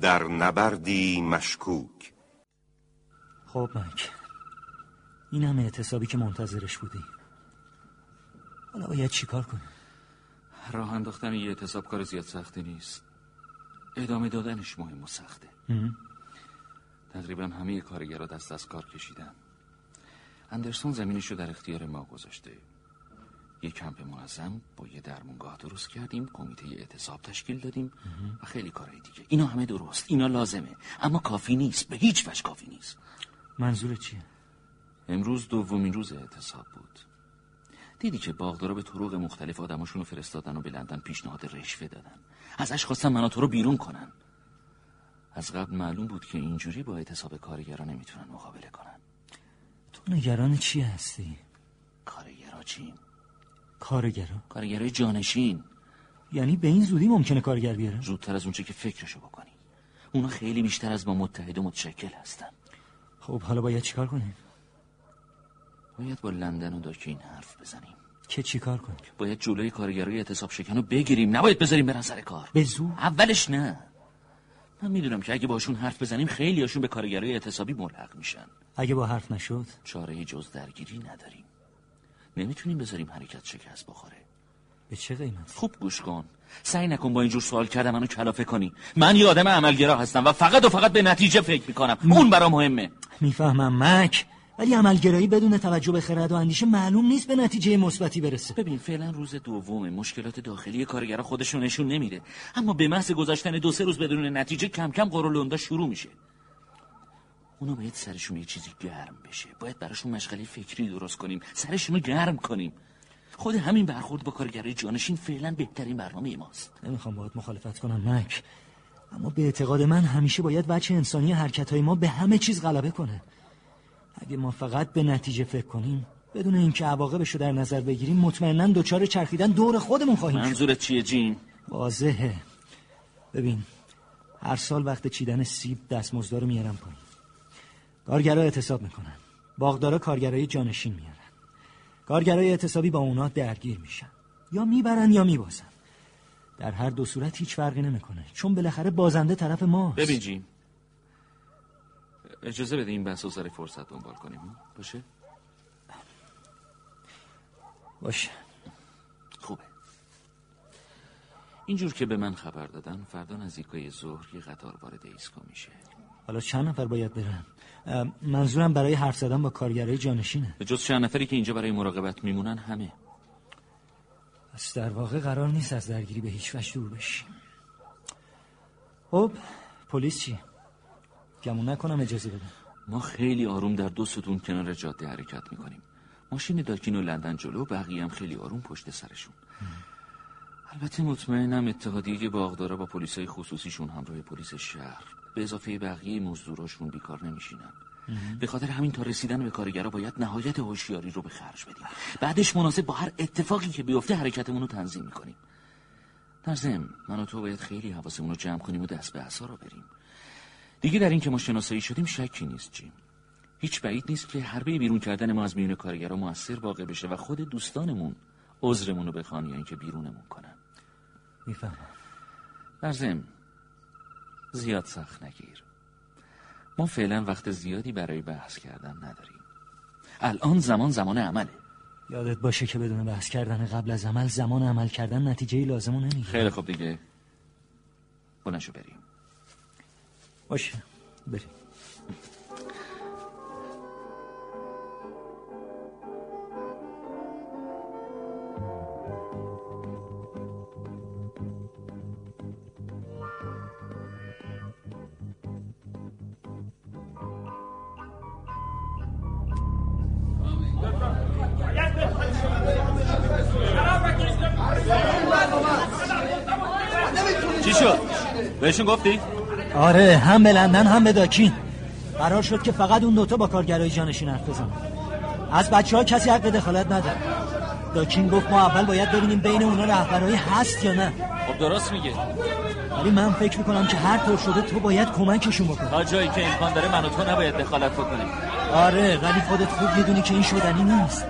در نبردی مشکوک. خب مک. این همه اعتصابی که منتظرش بودی. حالا باید چیکار کنی راه انداختن یه اعتصاب کار زیاد سختی نیست. ادامه دادنش مهم و سخته. تقریبا همه کارگرها دست از کار کشیدن. اندرسون زمینش رو در اختیار ما گذاشته. یه کمپ منظم با یه درمونگاه درست کردیم کمیته اعتصاب تشکیل دادیم و خیلی کارهای دیگه. اینا همه درست اینا لازمه. اما کافی نیست به هیچ وجه کافی نیست. منظور چیه؟ امروز دومین روز اعتصاب بود. دیدی که باغدارا به طرق مختلف آدماشون رو فرستادن و به لندن پیشنهاد رشوه دادن. ازش خواستن منو تو رو بیرون کنن. از قبل معلوم بود که اینجوری با اعتصاب کارگرا نمی‌تونن مقابله کنن. تو نگران چی هستی؟ کارگرا چی؟ کارگرا؟ کارگرای جانشین یعنی به این زودی ممکنه کارگر بیاره؟ زودتر از اونچه که فکرشو بکنی اونا خیلی بیشتر از ما متحد و متشکل هستن خب حالا باید چیکار کنیم؟ باید با لندن و داکین حرف بزنیم که چیکار کنیم؟ باید جلوی کارگرای اعتصاب شکن رو بگیریم نباید بذاریم برن سر کار به زور؟ اولش نه من می‌دونم که اگه باشون حرف بزنیم خیلی هاشون به کارگرای اعتصابی ملحق میشن اگه با حرف نشد چاره جز درگیری نداریم نمی‌تونیم بذاریم حرکت شکست بخوره. به چه قیمت؟ خوب گوش کن. سعی نکن با اینجور سوال کردم منو کلافه کنی. من یه آدم عملگرا هستم و فقط و فقط به نتیجه فکر می‌کنم. اون برام مهمه. می‌فهمم مک. ولی عملگرایی بدون توجه به خرد و اندیشه معلوم نیست به نتیجه مثبتی برسه. ببین فعلا روز دوم مشکلات داخلی کارگرا خودشون نشون نمیده. اما به محض گذاشتن دو سه روز بدون نتیجه کم کم قرولوندا شروع میشه. اونا باید سرشون یه چیزی گرم بشه. باید براشون مشغله فکری درست کنیم. سرشون رو گرم کنیم. خود همین برخورد با کارگرای جانشین فعلا بهترین برنامه ماست. نمی‌خوام باید مخالفت کنم مک. اما به اعتقاد من همیشه باید بچه انسانی حرکت های ما به همه چیز غلبه کنه. اگه ما فقط به نتیجه فکر کنیم بدون اینکه عواقبش رو در نظر بگیریم مطمئنا دچار چرخیدن دور خودمون خواهیم منظورت چیه جین؟ واضحه. ببین هر سال وقت چیدن سیب دستمزدا رو میارن پایین. کارگرا اعتصاب می‌کنن. باغدارا کارگرای جانشین میارن. کارگرای اعتصابی با اونا درگیر میشن. یا می‌برن یا میبازن. در هر دو صورت هیچ فرقی نمی‌کنه. چون بالاخره بازنده طرف ماست. ببین جیم. اجازه بده این بحث سر فرصت دنبال کنیم. باشه؟ باشه. خوبه. اینجور که به من خبر دادن فردا نزدیکای ظهر یه قطار وارد ایسکو میشه. حالا چند نفر باید برن؟ منظورم برای حرف زدن با کارگرای جانشینه. به جز چند نفری که اینجا برای مراقبت میمونن همه. پس در واقع قرار نیست از درگیری به هیچ وجه دور بشیم. خب پلیس چی؟ گمون نکنم اجازه بدن. ما خیلی آروم در دو ستون کنار جاده حرکت می‌کنیم. ماشین داکین و لندن جلو بقیه هم خیلی آروم پشت سرشون. البته مطمئنم اتحادیه باغدارا با پلیسای خصوصیشون همراه پلیس شهر. به اضافه بقیه مزدوراشون بیکار نمیشینن. به خاطر همین تا رسیدن به کارگرا باید نهایت هوشیاری رو به خرج بدیم. بعدش مناسب با هر اتفاقی که بیفته حرکتمون رو تنظیم می‌کنیم. در ضمن من و تو باید خیلی حواسمون رو جمع کنیم و دست به عصا رو بریم. دیگه در این که ما شناسایی شدیم شکی نیست جیم. هیچ بعید نیست که حربه بیرون کردن ما از میون کارگرا موثر واقع بشه و خود دوستانمون عذرمون رو بخوان یا اینکه بیرونمون کنن. می‌فهمم. در ضمن زیاد سخت نگیر. ما فعلا وقت زیادی برای بحث کردن نداریم. الان زمان زمان عمله. یادت باشه که بدون بحث کردن قبل از عمل زمان عمل کردن نتیجه لازمو نمی‌گیره. خیلی خوب دیگه. بلنشو بریم. باشه بریم. شد؟ بهشون گفتی؟ آره هم به لندن هم به داکین. قرار شد که فقط اون دوتا با کارگرای جانشین حرف بزنن. از بچه ها کسی حق دخالت نداره داکین گفت ما اول باید ببینیم بین اونا رهبرایی هست یا نه. خب درست میگه. ولی من فکر می‌کنم که هر طور شده تو باید کمکشون بکنی. تا جایی که امکان داره من و تو نباید دخالت بکنیم. آره ولی خودت خوب می‌دونی که این شدنی نیست.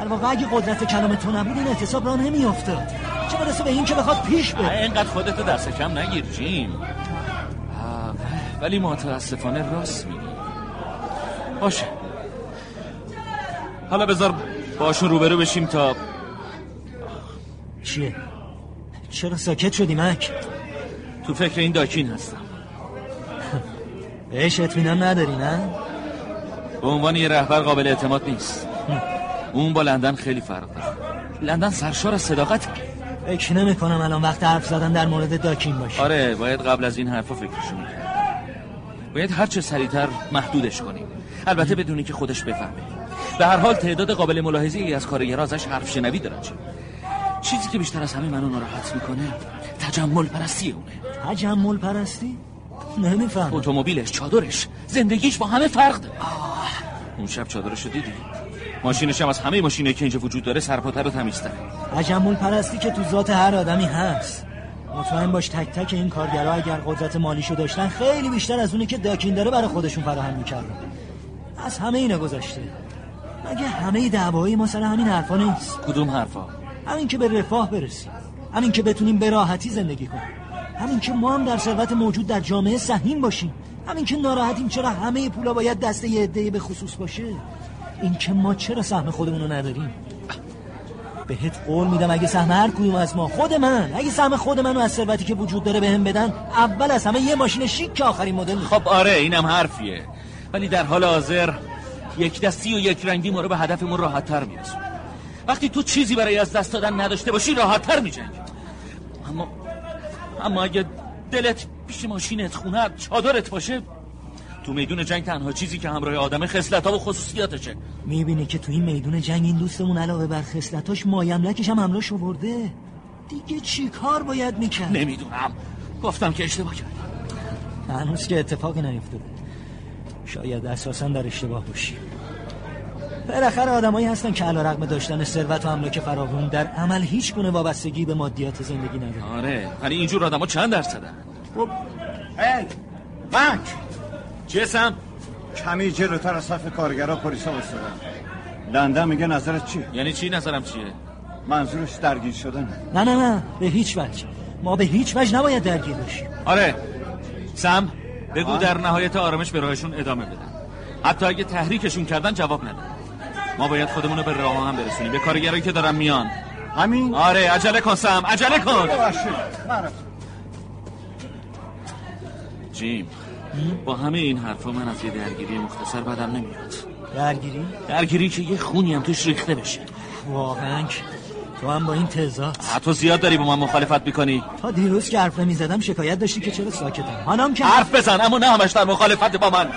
در واقع اگه قدرت کلام تو نبود این اعتصاب راه نمیافتاد. چه برسه به این که بخواد پیش بره؟ اینقدر خودتو دست کم نگیر جیم. ولی متاسفانه راست میگی. باشه. حالا بذار باشون روبرو بشیم تا چیه؟ چرا ساکت شدی مک؟ تو فکر این داکین هستم. بهش اطمینان نداری نه؟ به عنوان یه رهبر قابل اعتماد نیست. اون با لندن خیلی فرق داره. لندن سرشار از صداقت. فکر نمی کنم الان وقت حرف زدن در مورد داکین باشه. آره باید قبل از این حرفا فکرشو می‌کرد. باید هر چه سریعتر محدودش کنیم البته بدونی که خودش بفهمه. به هر حال تعداد قابل ملاحظه ای از کارگرا ازش حرف شنوی دارن چه چیزی که بیشتر از همه منو ناراحت می‌کنه تجمل پرستی اونه. تجمل پرستی؟ نمیفهم اتومبیلش چادرش زندگیش با همه فرق داره. اون شب چادرشو دیدی؟ ماشینش هم از همه ماشینه که اینجا وجود داره سرپاتر رو تمیزتره تجمل پرستی که تو ذات هر آدمی هست. مطمئن باش تک تک این کارگرها اگر قدرت مالیشو داشتن خیلی بیشتر از اونی که داکین داره برای خودشون فراهم می‌کردن. از همه اینا گذشته. مگه همه دعوایی ما سر همین حرفا نیست؟ کدوم حرفا؟ همین که به رفاه برسیم. همین که بتونیم به راحتی زندگی کنیم. همین که ما هم در ثروت موجود در جامعه سهیم باشیم. همین که ناراحتیم چرا همه پولا باید دست یه عده‌ای به خصوص باشه. این که ما چرا سهم خودمون رو نداریم؟ بهت قول میدم اگه سهم هر کدوم از ما خود من اگه سهم خود منو از ثروتی که وجود داره بهم بدن اول از همه یه ماشین شیک که آخرین مدل. خب آره اینم حرفیه. ولی در حال حاضر یک دستی و یک رنگی ما رو به هدفمون راحتتر میرسون وقتی تو چیزی برای از دست دادن نداشته باشی راحتتر میجنگی. اما اما اگه دلت پیش ماشینت خونت چادرت باشه تو میدون جنگ تنها چیزی که همراه آدم خصلت ها و خصوصیاتشه. می‌بینی که تو این میدون جنگ این دوستمون علاوه بر خصلتاش مایملکش هم حمله ورده دیگه چی کار باید می‌کرد؟ نمی‌دونم. گفتم که اشتباه کردم هنوز که اتفاقی نیفتاده. شاید اساسا در اشتباه باشی. بالاخره آدمایی هستن که علا رقم داشتن ثروت و املاک فراوون در عمل هیچ گونه وابستگی به مادیات زندگی نداره آره ولی اینجور آدما چند درصدن؟ خب ای مک! جسم کمی جلوتر از صف کارگرا پلیسا وایسادن لندن میگه نظرت چیه؟ یعنی چی نظرم چیه؟ منظورش درگیر شدن نه نه نه به هیچ وجه. ما به هیچ وجه نباید درگیر بشیم. آره. سم بگو در نهایت آرامش به راهشون ادامه بدن. حتی اگه تحریکشون کردن جواب ندن. ما باید خودمون رو به راه هم برسونیم. به کارگرایی که دارن میان. همین؟ آره عجله کن سم عجله کن. جیم. با همه این حرفا من از یه درگیری مختصر بدم نمیاد. درگیری؟ درگیری که یه خونی هم توش ریخته بشه. واقعا تو هم با این تضاد. تو زیاد داری با من مخالفت می‌کنی. تا دیروز که حرف نمی‌زدم شکایت داشتی که چرا ساکتم. حالم که حرف بزن اما نه همش در مخالفت با من.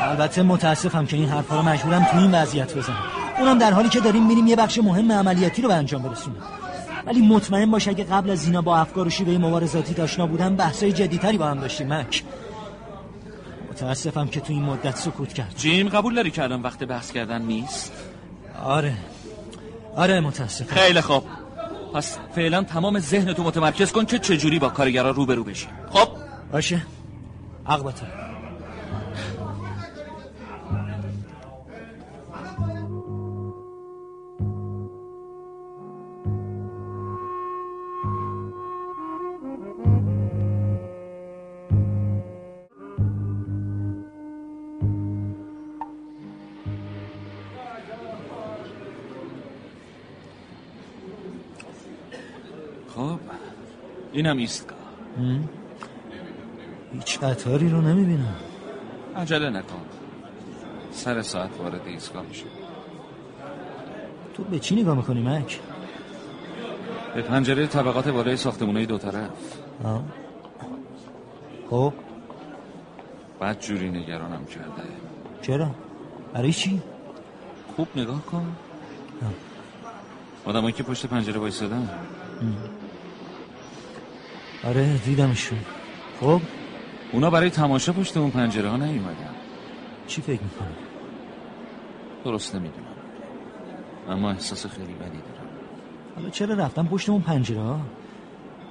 البته متاسفم که این حرفا رو مجبورم تو این وضعیت بزنم. اونم در حالی که داریم میریم یه بخش مهم عملیاتی رو به انجام برسونیم. ولی مطمئن باش اگه قبل از اینا با افکار و شیوه مبارزاتی آشنا بودن بحثای جدیتری با هم داشتیم مک. متاسفم که تو این مدت سکوت کرد جیم قبول داری که الان وقت بحث کردن نیست؟ آره. آره متاسفم. خیلی خوب. پس فعلا تمام ذهنتو متمرکز کن که چجوری با کارگرا روبرو بشی خب؟ باشه. عقبتا اینم ایستگاه. هیچ قطاری رو نمی‌بینم. عجله نکن. سر ساعت وارد ایستگاه میشه تو به چی نگاه می‌کنی مک؟ به پنجره طبقات بالای ساختمونای دو طرف. آه. خب. بعد جوری نگرانم کرده. چرا؟ برای چی؟ خوب نگاه کن. آدمایی که پشت پنجره وایسادن آره دیدمشون. خب؟ اونا برای تماشا پشت اون پنجره ها نیومدن. چی فکر می‌کنی؟ درست نمی‌دونم. اما احساس خیلی بدی دارم. حالا چرا رفتن پشت اون پنجره ها؟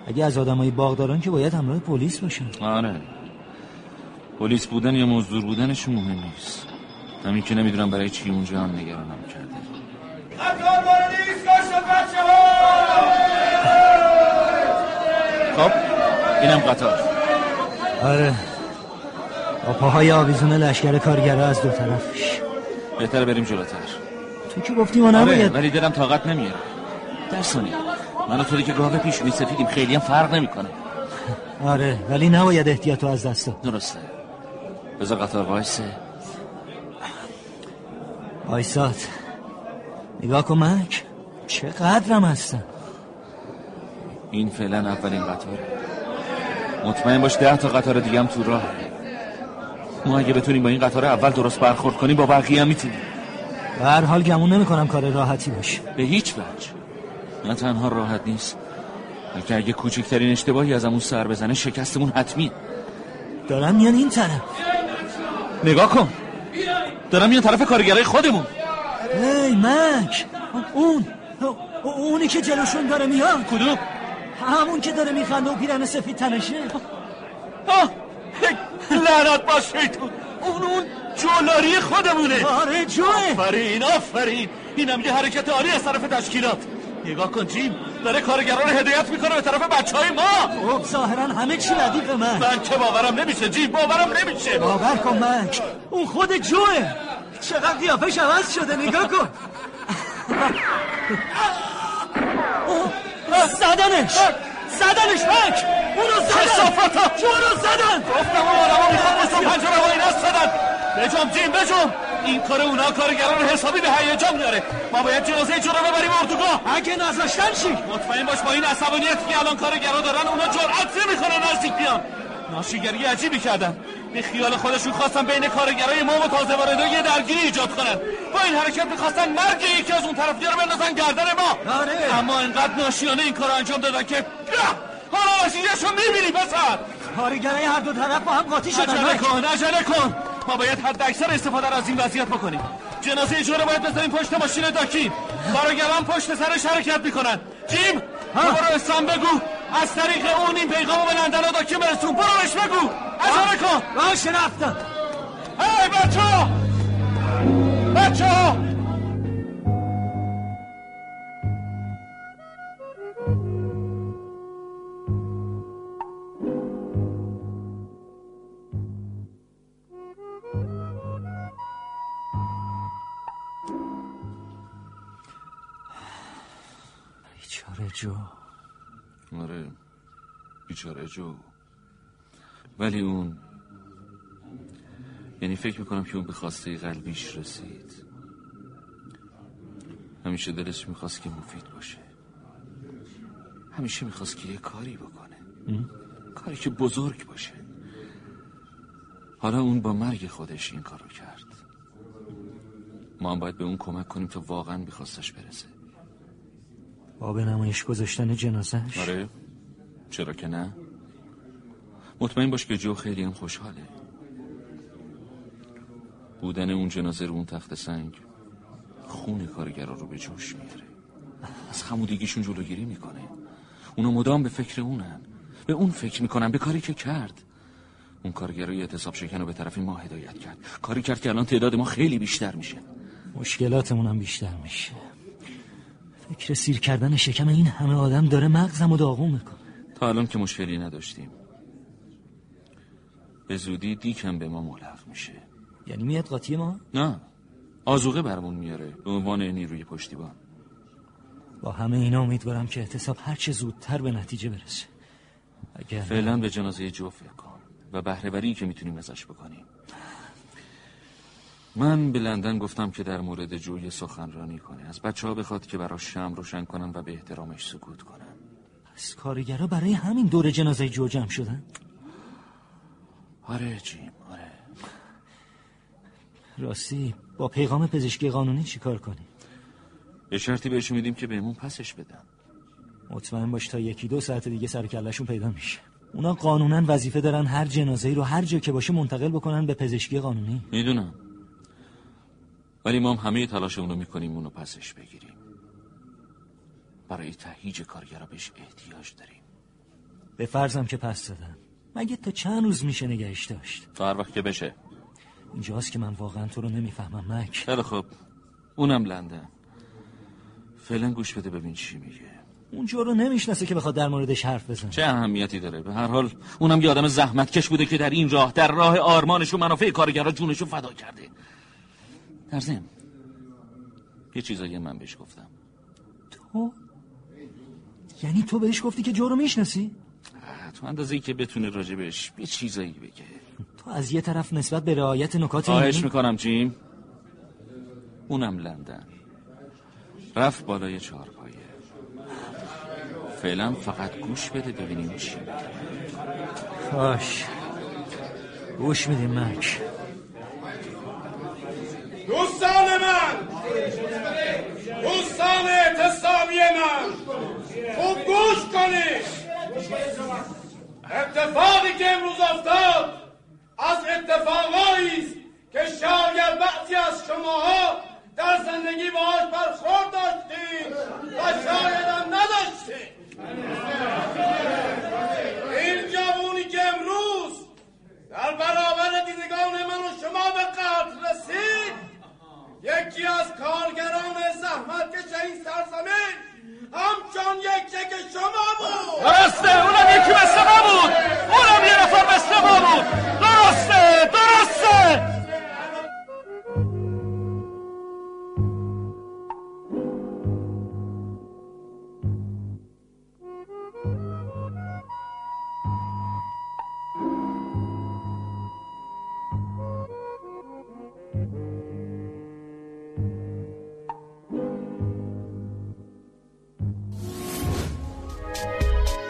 اگه از آدمای باغداران که باید همراه پلیس باشن. آره. پلیس بودن یا مزدور بودنشون مهم نیست. همین که نمی‌دونم برای چی اونجا هم نگرانم کرده. قطار وارد ایستگاه شد بچه ها خب اینم قطار. آره. با پاهای آویزون لشکر کارگرا از دو طرفش بهتره بریم جلوتر. تو که گفتی ما آره نباید. ولی دلم طاقت نمیاره. در ثانیه من و طوری که گاوه پیشونی سفیدیم. خیلی هم فرق نمی‌کنه. آره ولی نباید احتیاطو از دست داد. درسته. بذار قطار وایسه. آیسات نگاه کن مک چقدرم هستن این فعلا اولین قطاره مطمئن باش ده تا قطار دیگه هم تو راه. ما اگه بتونیم با این قطار اول درست برخورد کنیم با بقیه هم می‌تونیم. به هر حال گمون نمی‌کنم کار راحتی باشه. به هیچ وجه. نه تنها راحت نیست بلکه اگه کوچکترین اشتباهی از همون سر بزنه شکستمون حتمی. دارن میان این طرف. نگاه کن. دارم میان طرف کارگرای خودمون. هی مک. اون. اونی که جلوشون داره میاد. کدوم؟ همون که داره میخنده و پیرن سفید تنشه. لعنت باش شیطون اون اون جولاری خودمونه. آره جوه. آفرین آفرین. اینم یه حرکت عالی از طرف تشکیلات. نگاه کن جیم. داره کارگران رو هدایت می‌کنه به طرف بچه های ما. خب ظاهرا همه چی ردیف من. من که باورم نمیشه جیم باورم نمیشه. باور کن مک اون خود جوه. چقدر قیافش عوض شده نگاه کن. زدنش. زدنش مک اونو زدن. کثافتا! جو رو زدن. گفتم اون آدم می‌خواد مثل پنجره هایی نستدن بجام جیم بجام این کار اونا کارگران حسابی به هیجان میاره ما باید جنازه رو ببریم اردوگاه. اگه نذاشتن چی؟ مطمئن باش با این عصبانیتی که الان کارگرا دارن اونا جرأت نمی‌کنن نزدیک بیان. ناشیگری عجیبی کردن. به خیال خودشون خواستن بین کارگرای ما و تازه واردا یه درگیری ایجاد کنن. با این حرکت می‌خواستن مرگ یکی از اون طرفیا رو بندازن گردن ما. آره. اما انقدر ناشیانه این کار انجام دادن که حالا نتیجهشو می‌بینی پسر! کارگرای هر دو طرف با هم قاطی شدن عجله. کن عجله کن! ما باید حد اکثر استفاده رو از این وضعیت بکنیم. جنازه جو رو باید بذاریم پشت ماشین داکین. کارگران پشت سرش حرکت می‌کنن. جیم برو اسلام بگو. از طریق اون این پیغام به لندن و داکین برسون. برو بهش بگو. عجله کن. باشه رفتم هی بچه ها بچه ها بیچاره جو. آره. بیچاره جو. ولی اون یعنی فکر می‌کنم که اون به خواسته قلبیش رسید. همیشه دلش می‌خواست که مفید باشه. همیشه می‌خواست که یه کاری بکنه. کاری که بزرگ باشه. حالا اون با مرگ خودش این کارو کرد. ما هم باید به اون کمک کنیم تا واقعا میخواستش برسه. با به نمایش گذاشتن جنازش؟ آره. چرا که نه؟ مطمئن باش که جو خیلی هم خوشحاله. بودن اون جنازه رو اون تخت سنگ خون کارگرا رو به جوش میاره از خمودگیشون جلوگیری می‌کنه. اونا مدام به فکر اونن. به اون فکر می‌کنن به کاری که کرد. اون کارگرای اعتصاب شکن رو به طرف ما هدایت کرد. کاری کرد که الان تعداد ما خیلی بیشتر میشه. مشکلاتمون هم بیشتر میشه. فکر سیر کردن شکم این همه آدم داره مغزم و داغون می‌کنه. تا الان که مشکلی نداشتیم. به زودی دیکم به ما ملحق میشه. یعنی میاد قاطی ما؟ نه. آزوقه برمون میاره به عنوان نیروی پشتیبان. با همه اینا امیدوارم که اعتصاب هر چه زودتر به نتیجه برسه. اگر فعلا به جنازه جو فکر کن و بهرهوری که می‌تونیم ازش بکنیم. من به لندن گفتم که در مورد جو یه سخنرانی کنه. از بچه ها بخواد که براش شم روشن کنن و به احترامش سکوت کنن. پس کارگرا برای همین دور جنازه جو جمع شدن؟ آره جیم آره. راستی با پیغام پزشکی قانونی چیکار کنیم به شرطی بهش میدیم که بهمون پسش بدن. مطمئن باش تا یکی دو ساعت دیگه سر کلشون پیدا میشه. اونا قانونا وظیفه دارن هر جنازه رو هر جا که باشه منتقل بکنن به پزشکی قانونی. می‌دونم. ولی ما هم همه تلاش اونو می‌کنیم اونو پسش بگیریم. برای تهیج کارگرا بهش احتیاج داریم. به فرضم که پس دادن. مگه تا چند روز میشه نگهش داشت؟ تا هر وقت که بشه. اینجاست که من واقعا تو رو نمی‌فهمم مک. خیلی خب اونم لندن. فعلا گوش بده ببین چی میگه. اون جو رو نمی‌شناسه که بخواد در موردش حرف بزنه. چه اهمیتی داره؟ به هر حال اونم یه آدم زحمت کش بوده که در این راه در راه آرمانش و منافع کارگرها جونشو فدا کرده. در ضمن یه چیزایی من بهش گفتم. تو؟ یعنی تو بهش گفتی که جو رو می‌شناسی؟ تو اندازه ای که بتونه راجبش یه چیزایی بگه. تو از یه طرف نسبت به رعایت نکات خواهش علمی- می‌کنم جیم. اونم لندن. رفت بالای چهارپایه. فعلا فقط گوش بده ببینیم چی. باش گوش میدیم مک. دوستان من دوستان اعتصابی من خوب گوش کنید. اتفاقی که امروز افتاد از اتفاقایی است که شاید بعضی از شماها در زندگی باهاش برخورد داشتید و شاید هم نداشتید. این جوونی که امروز در برابر دیدگان من و شما به قتل رسید یکی از کارگران زحمت کش این سرزمین همچون یکی که شما بود. درسته اونم یکی مثل ما بود اونم یه نفر